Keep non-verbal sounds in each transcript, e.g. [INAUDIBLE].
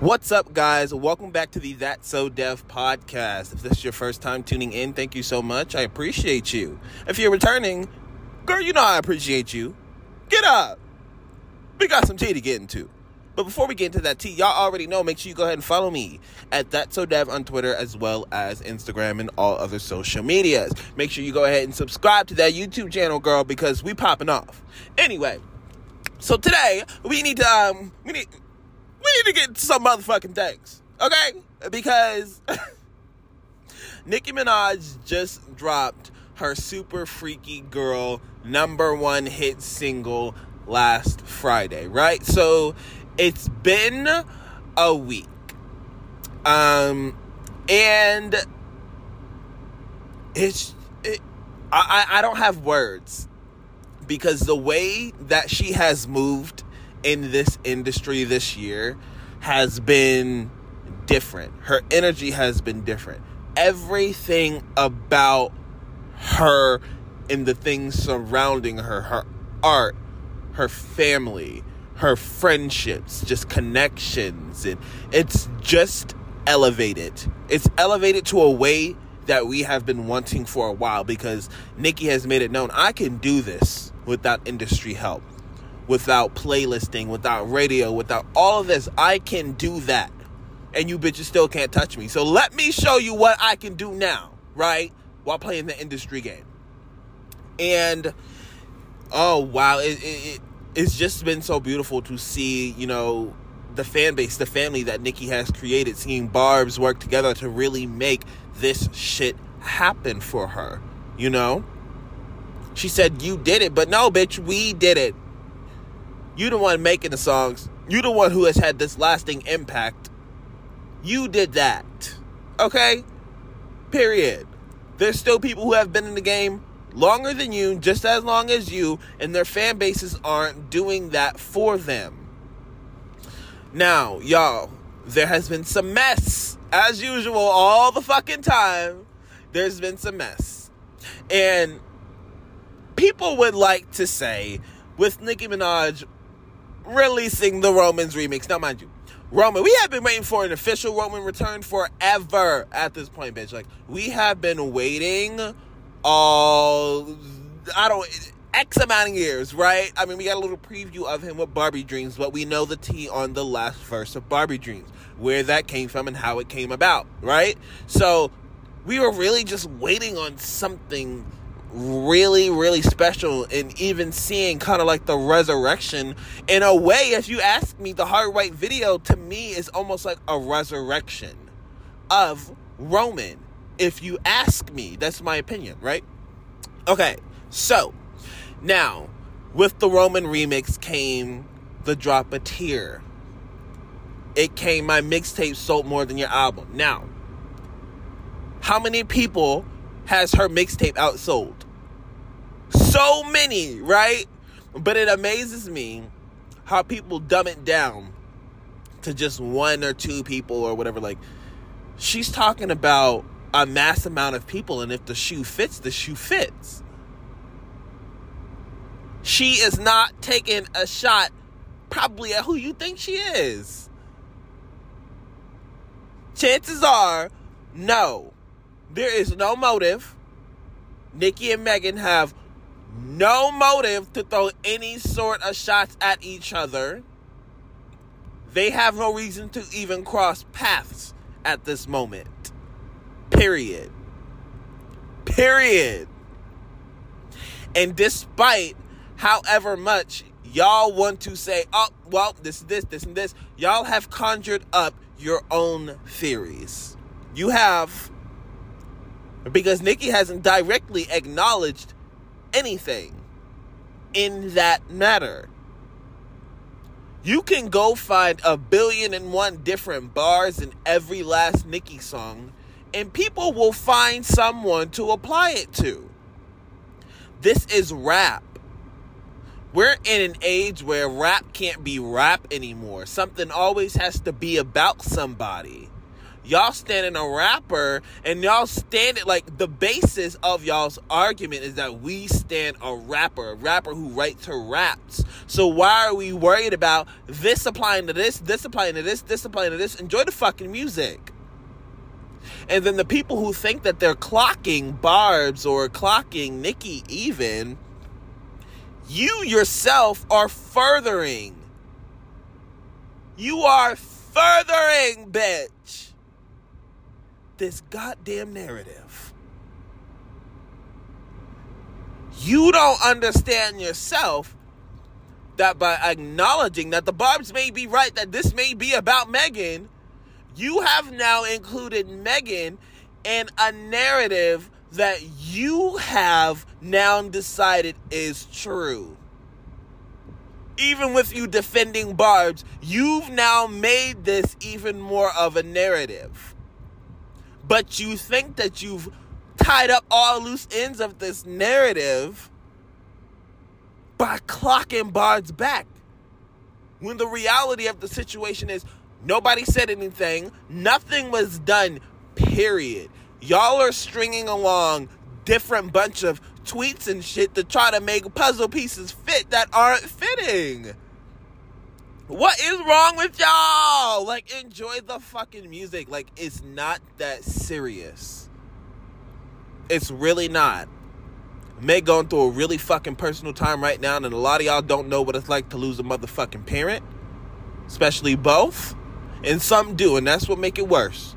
What's up, guys? Welcome back to the That So Dev podcast. If this is your first time tuning in, thank you so much. I appreciate you. If you're returning, girl, you know I appreciate you. Get up. We got some tea to get into. But before we get into that tea, y'all already know, make sure you go ahead and follow me at That So Dev on Twitter as well as Instagram and all other social medias. Make sure you go ahead and subscribe to that YouTube channel, girl, because we popping off. Anyway, so today we need to um we need we need to get some motherfucking things, okay? Because [LAUGHS] Nicki Minaj just dropped her super freaky girl number one hit single last Friday, right? So it's been a week. Um, and it's, it, I, I don't have words because the way that she has moved in this industry this year has been different. Her energy has been different. Everything about her and the things surrounding her, her art, her family, her friendships, just connections, and it's just elevated. It's elevated to a way that we have been wanting for a while because Nicki has made it known I can do this without industry help without playlisting, without radio, without all of this. I can do that. And you bitches still can't touch me. So let me show you what I can do now, right? While playing the industry game. And oh wow, it, it, it's just been so beautiful to see, you know, the fan base, the family that Nicki has created, seeing Barb's work together to really make this shit happen for her, you know? She said, You did it, but no, bitch, we did it. You the one making the songs. You the one who has had this lasting impact. You did that. Okay? Period. There's still people who have been in the game longer than you, just as long as you, and their fan bases aren't doing that for them. Now, y'all, there has been some mess. As usual, all the fucking time, there's been some mess. And people would like to say, with Nicki Minaj releasing the Romans remix. Now, mind you, Roman, we have been waiting for an official Roman return forever at this point, bitch. Like, we have been waiting all, I don't, X amount of years, right? I mean, we got a little preview of him with Barbie Dreams, but we know the T on the last verse of Barbie Dreams, where that came from and how it came about, right? So, we were really just waiting on something really, really special and even seeing kind of like the resurrection. In a way, if you ask me, the Hard Right video to me is almost like a resurrection of Roman. If you ask me, that's my opinion, right? Okay, so now with the Roman remix came the drop a tear. It came my mixtape sold more than your album. Now, how many people has her mixtape outsold. So many, right? But it amazes me how people dumb it down to just one or two people or whatever. Like, she's talking about a mass amount of people, and if the shoe fits, the shoe fits. She is not taking a shot, probably at who you think she is. Chances are, no. There is no motive. Nicki and Megan have no motive to throw any sort of shots at each other. They have no reason to even cross paths at this moment. Period. Period. And despite however much y'all want to say, oh, well, this, this, this, and this, y'all have conjured up your own theories. You have because Nicki hasn't directly acknowledged anything in that matter. You can go find a billion and one different bars in every last Nicki song, and people will find someone to apply it to. This is rap. We're in an age where rap can't be rap anymore. Something always has to be about somebody. Y'all standing a rapper and y'all standing like the basis of y'all's argument is that we stand a rapper, a rapper who writes her raps. So why are we worried about this applying to this, this applying to this, this applying to this? Enjoy the fucking music. And then the people who think that they're clocking Barb's or clocking Nicki even, you yourself are furthering. You are furthering, bitch this goddamn narrative. You don't understand yourself that by acknowledging that the Barb's may be right, that this may be about Megan, you have now included Megan in a narrative that you have now decided is true. Even with you defending Barb's, you've now made this even more of a narrative but you think that you've tied up all loose ends of this narrative by clocking Barb's back. When the reality of the situation is nobody said anything, nothing was done, period. Y'all are stringing along different bunch of tweets and shit to try to make puzzle pieces fit that aren't fitting. What is wrong with y'all? Like, enjoy the fucking music. Like, it's not that serious. It's really not. Meg going through a really fucking personal time right now, and a lot of y'all don't know what it's like to lose a motherfucking parent, especially both, and some do, and that's what make it worse.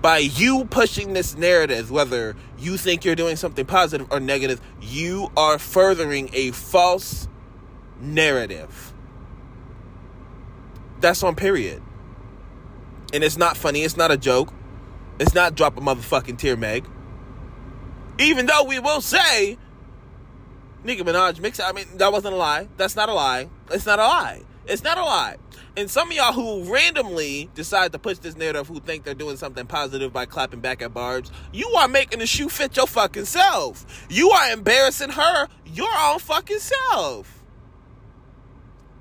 By you pushing this narrative, whether you think you're doing something positive or negative, you are furthering a false narrative. That's on period. And it's not funny, it's not a joke. It's not drop a motherfucking tear, Meg. Even though we will say Nicki Minaj mix I mean, that wasn't a lie. That's not a lie. It's not a lie. It's not a lie. And some of y'all who randomly decide to push this narrative who think they're doing something positive by clapping back at Barb's, you are making the shoe fit your fucking self. You are embarrassing her your own fucking self.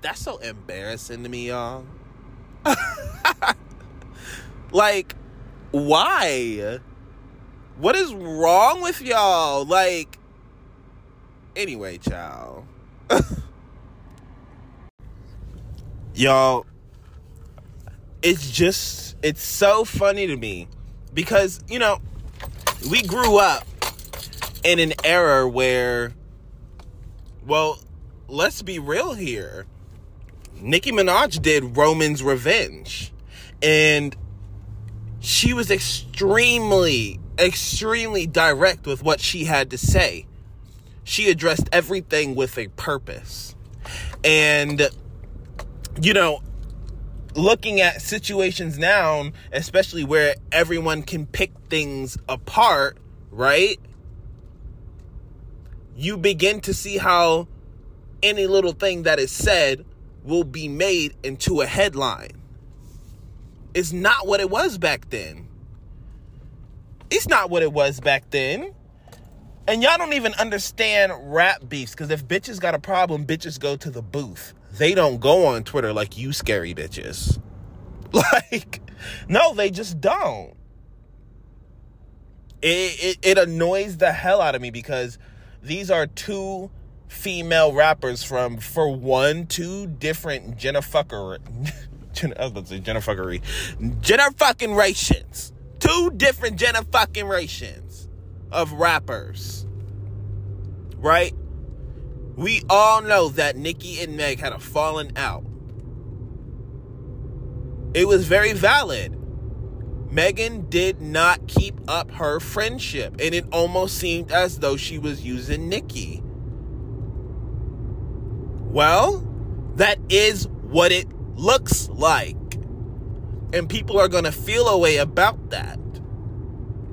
That's so embarrassing to me, y'all. [LAUGHS] like, why? What is wrong with y'all? Like, anyway, child. [LAUGHS] y'all, it's just, it's so funny to me because, you know, we grew up in an era where, well, let's be real here. Nicki Minaj did Roman's Revenge. And she was extremely, extremely direct with what she had to say. She addressed everything with a purpose. And, you know, looking at situations now, especially where everyone can pick things apart, right? You begin to see how any little thing that is said will be made into a headline. It's not what it was back then. It's not what it was back then. And y'all don't even understand rap beefs because if bitches got a problem, bitches go to the booth. They don't go on Twitter like you scary bitches. [LAUGHS] Like, no, they just don't. It, it, it annoys the hell out of me because these are two female rappers from, for one, two different Jenna [LAUGHS] I was about to say Jenna fuckery. Jenna fucking rations. Two different Jenna fucking rations of rappers. Right? We all know that Nicki and Meg had a falling out. It was very valid. Megan did not keep up her friendship, and it almost seemed as though she was using Nicki. Well, that is what it looks like. And people are going to feel a way about that.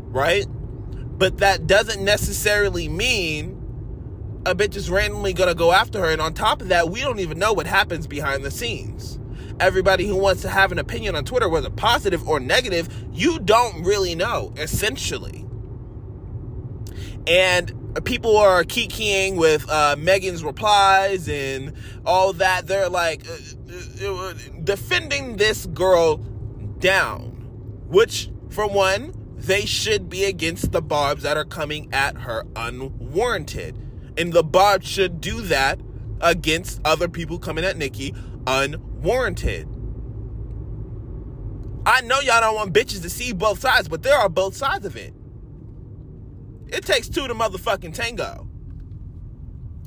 Right? But that doesn't necessarily mean a bitch is randomly going to go after her. And on top of that, we don't even know what happens behind the scenes. Everybody who wants to have an opinion on Twitter, whether positive or negative, you don't really know, essentially. And people are kikiing with uh, Megan's replies and all that. They're like uh, uh, uh, defending this girl down. Which, for one, they should be against the barbs that are coming at her unwarranted. And the barbs should do that against other people coming at Nicki unwarranted. I know y'all don't want bitches to see both sides, but there are both sides of it. It takes two to motherfucking tango.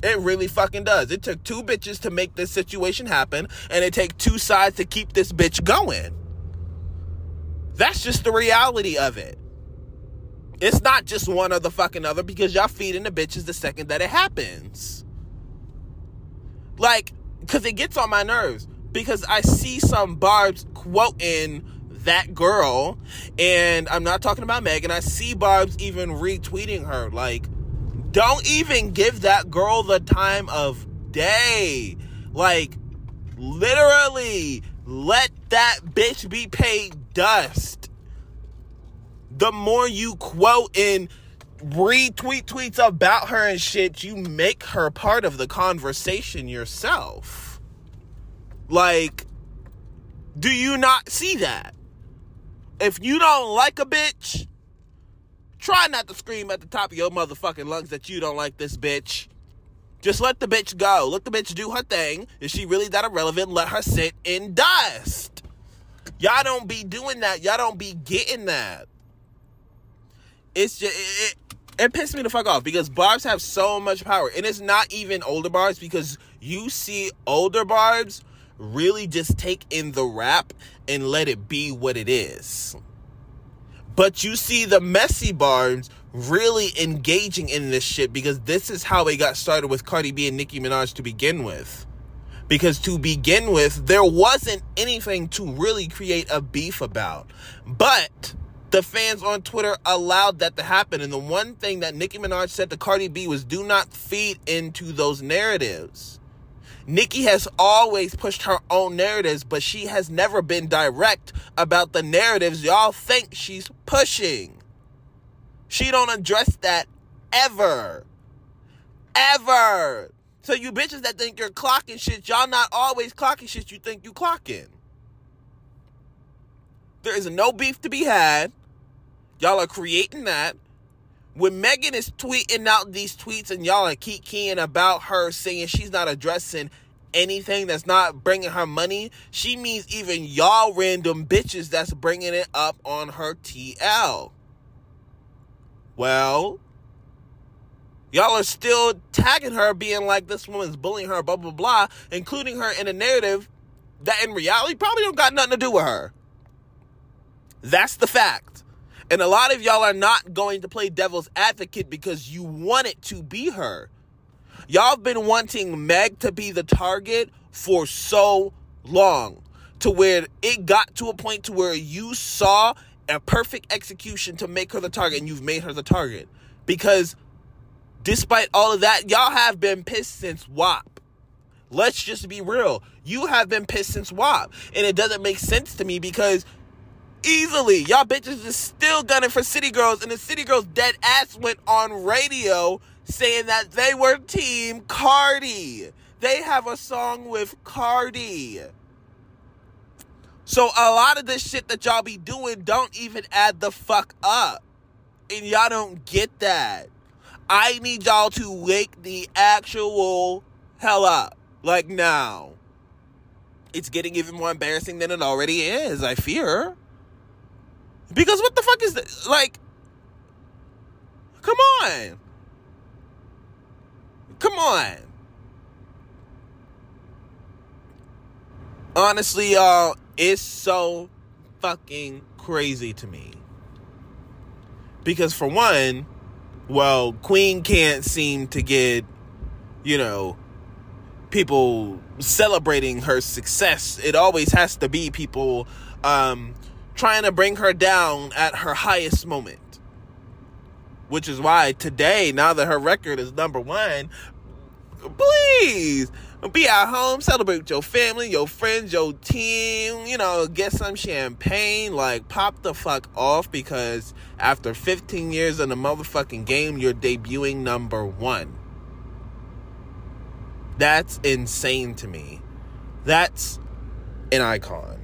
It really fucking does. It took two bitches to make this situation happen, and it take two sides to keep this bitch going. That's just the reality of it. It's not just one or the fucking other because y'all feeding the bitches the second that it happens. Like, because it gets on my nerves. Because I see some barbs quoting that girl, and I'm not talking about Megan. I see barbs even retweeting her. Like, don't even give that girl the time of day. Like, literally, let that bitch be paid dust. The more you quote and retweet tweets about her and shit, you make her part of the conversation yourself. Like, do you not see that? If you don't like a bitch, Try not to scream at the top of your motherfucking lungs that you don't like this bitch. Just let the bitch go. Let the bitch do her thing. Is she really that irrelevant? Let her sit in dust. Y'all don't be doing that. Y'all don't be getting that. It's just it, it, it pissed me the fuck off because barbs have so much power, and it's not even older barbs because you see older barbs really just take in the rap and let it be what it is. But you see the messy barbs really engaging in this shit because this is how it got started with Cardi B and Nicki Minaj to begin with. Because to begin with, there wasn't anything to really create a beef about. But the fans on Twitter allowed that to happen. And the one thing that Nicki Minaj said to Cardi B was do not feed into those narratives. Nicki has always pushed her own narratives, but she has never been direct about the narratives y'all think she's pushing. She don't address that ever. Ever. So you bitches that think you're clocking shit, y'all not always clocking shit you think you clocking. There is no beef to be had. Y'all are creating that when Megan is tweeting out these tweets and y'all are keep keying about her saying she's not addressing anything that's not bringing her money, she means even y'all random bitches that's bringing it up on her TL. Well, y'all are still tagging her, being like this woman's bullying her, blah blah blah, including her in a narrative that in reality probably don't got nothing to do with her. That's the fact. And a lot of y'all are not going to play devil's advocate because you want it to be her. Y'all have been wanting Meg to be the target for so long to where it got to a point to where you saw a perfect execution to make her the target and you've made her the target. Because despite all of that, y'all have been pissed since WAP. Let's just be real. You have been pissed since WAP. And it doesn't make sense to me because easily. Y'all bitches is still gunning for City Girls, and the City Girls dead ass went on radio saying that they were Team Cardi. They have a song with Cardi. So a lot of this shit that y'all be doing don't even add the fuck up. And y'all don't get that. I need y'all to wake the actual hell up. Like now. It's getting even more embarrassing than it already is, I fear. Because what the fuck is that? Like, come on. Come on. Honestly, y'all, it's so fucking crazy to me. Because for one, well, Queen can't seem to get, you know, people celebrating her success. It always has to be people um, trying to bring her down at her highest moment. Which is why today, now that her record is number one, please be at home, celebrate with your family, your friends, your team, you know, get some champagne, like pop the fuck off because after 15 years in the motherfucking game, you're debuting number one. That's insane to me. That's an icon.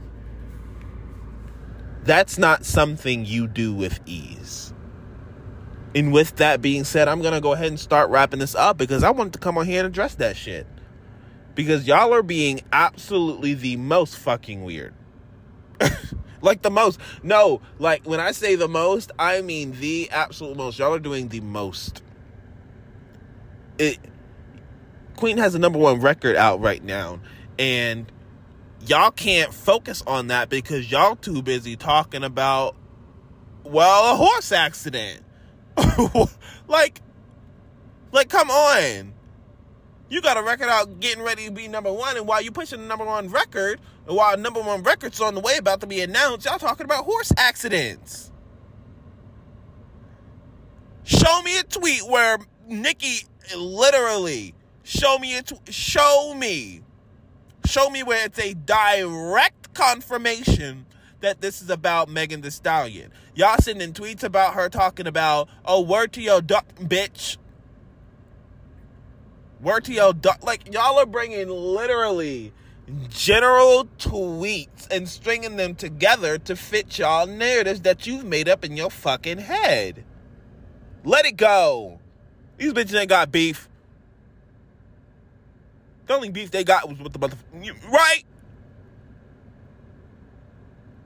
That's not something you do with ease. And with that being said, I'm going to go ahead and start wrapping this up because I wanted to come on here and address that shit. Because y'all are being absolutely the most fucking weird. [LAUGHS] like the most. No, like when I say the most, I mean the absolute most. Y'all are doing the most. It Queen has a number one record out right now, and y'all can't focus on that because y'all too busy talking about well a horse accident. [LAUGHS] like, like come on. You got a record out getting ready to be number one, and while you pushing the number one record, and while number one record's on the way about to be announced, y'all talking about horse accidents. Show me a tweet where Nicki literally show me a tw- show me show me where it's a direct confirmation that this is about Megan Thee Stallion. Y'all sending tweets about her talking about, oh, word to your duck, bitch. Word to your duck. Like, y'all are bringing literally general tweets and stringing them together to fit y'all narratives that you've made up in your fucking head. Let it go. These bitches ain't got beef. The only beef they got was with the motherfucking right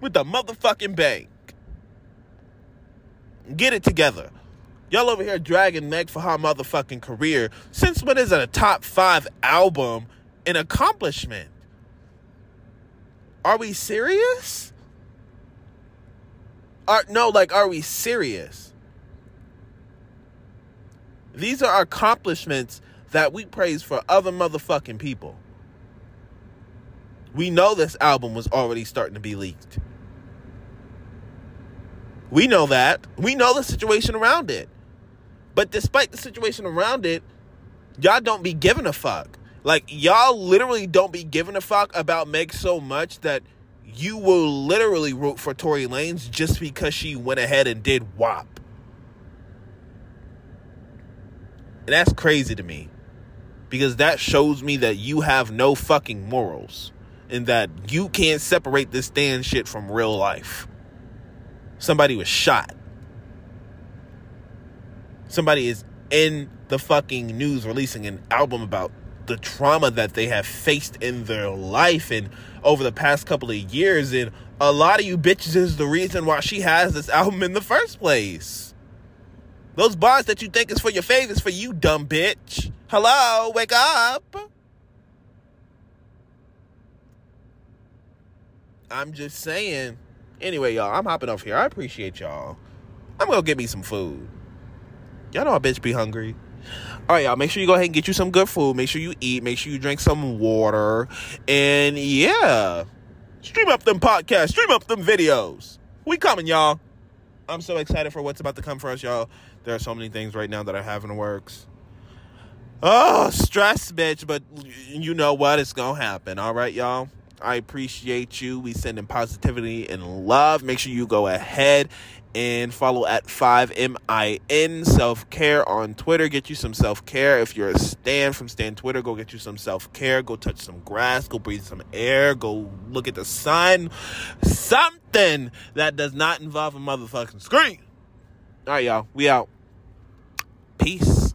with the motherfucking bank. Get it together. Y'all over here dragging Meg for her motherfucking career. Since when is it a top five album an accomplishment? Are we serious? Are no, like, are we serious? These are accomplishments that we praise for other motherfucking people. We know this album was already starting to be leaked. We know that. We know the situation around it. But despite the situation around it, y'all don't be giving a fuck. Like, y'all literally don't be giving a fuck about Meg so much that you will literally root for Tory Lanez just because she went ahead and did WAP. And that's crazy to me. Because that shows me that you have no fucking morals. And that you can't separate this stand shit from real life. Somebody was shot. Somebody is in the fucking news releasing an album about the trauma that they have faced in their life and over the past couple of years. And a lot of you bitches is the reason why she has this album in the first place. Those bars that you think is for your favorites for you, dumb bitch. Hello, wake up. I'm just saying. Anyway, y'all, I'm hopping off here. I appreciate y'all. I'm gonna get me some food. Y'all know a bitch be hungry. All right, y'all. Make sure you go ahead and get you some good food. Make sure you eat. Make sure you drink some water. And yeah, stream up them podcasts. Stream up them videos. We coming, y'all. I'm so excited for what's about to come for us, y'all. There are so many things right now that I have in the works. Oh, stress, bitch. But you know what? It's gonna happen. All right, y'all. I appreciate you. We sending positivity and love. Make sure you go ahead and follow at 5MIN self care on Twitter. Get you some self care. If you're a Stan from Stan Twitter, go get you some self care. Go touch some grass. Go breathe some air. Go look at the sun. Something that does not involve a motherfucking screen. All right, y'all. We out. Peace.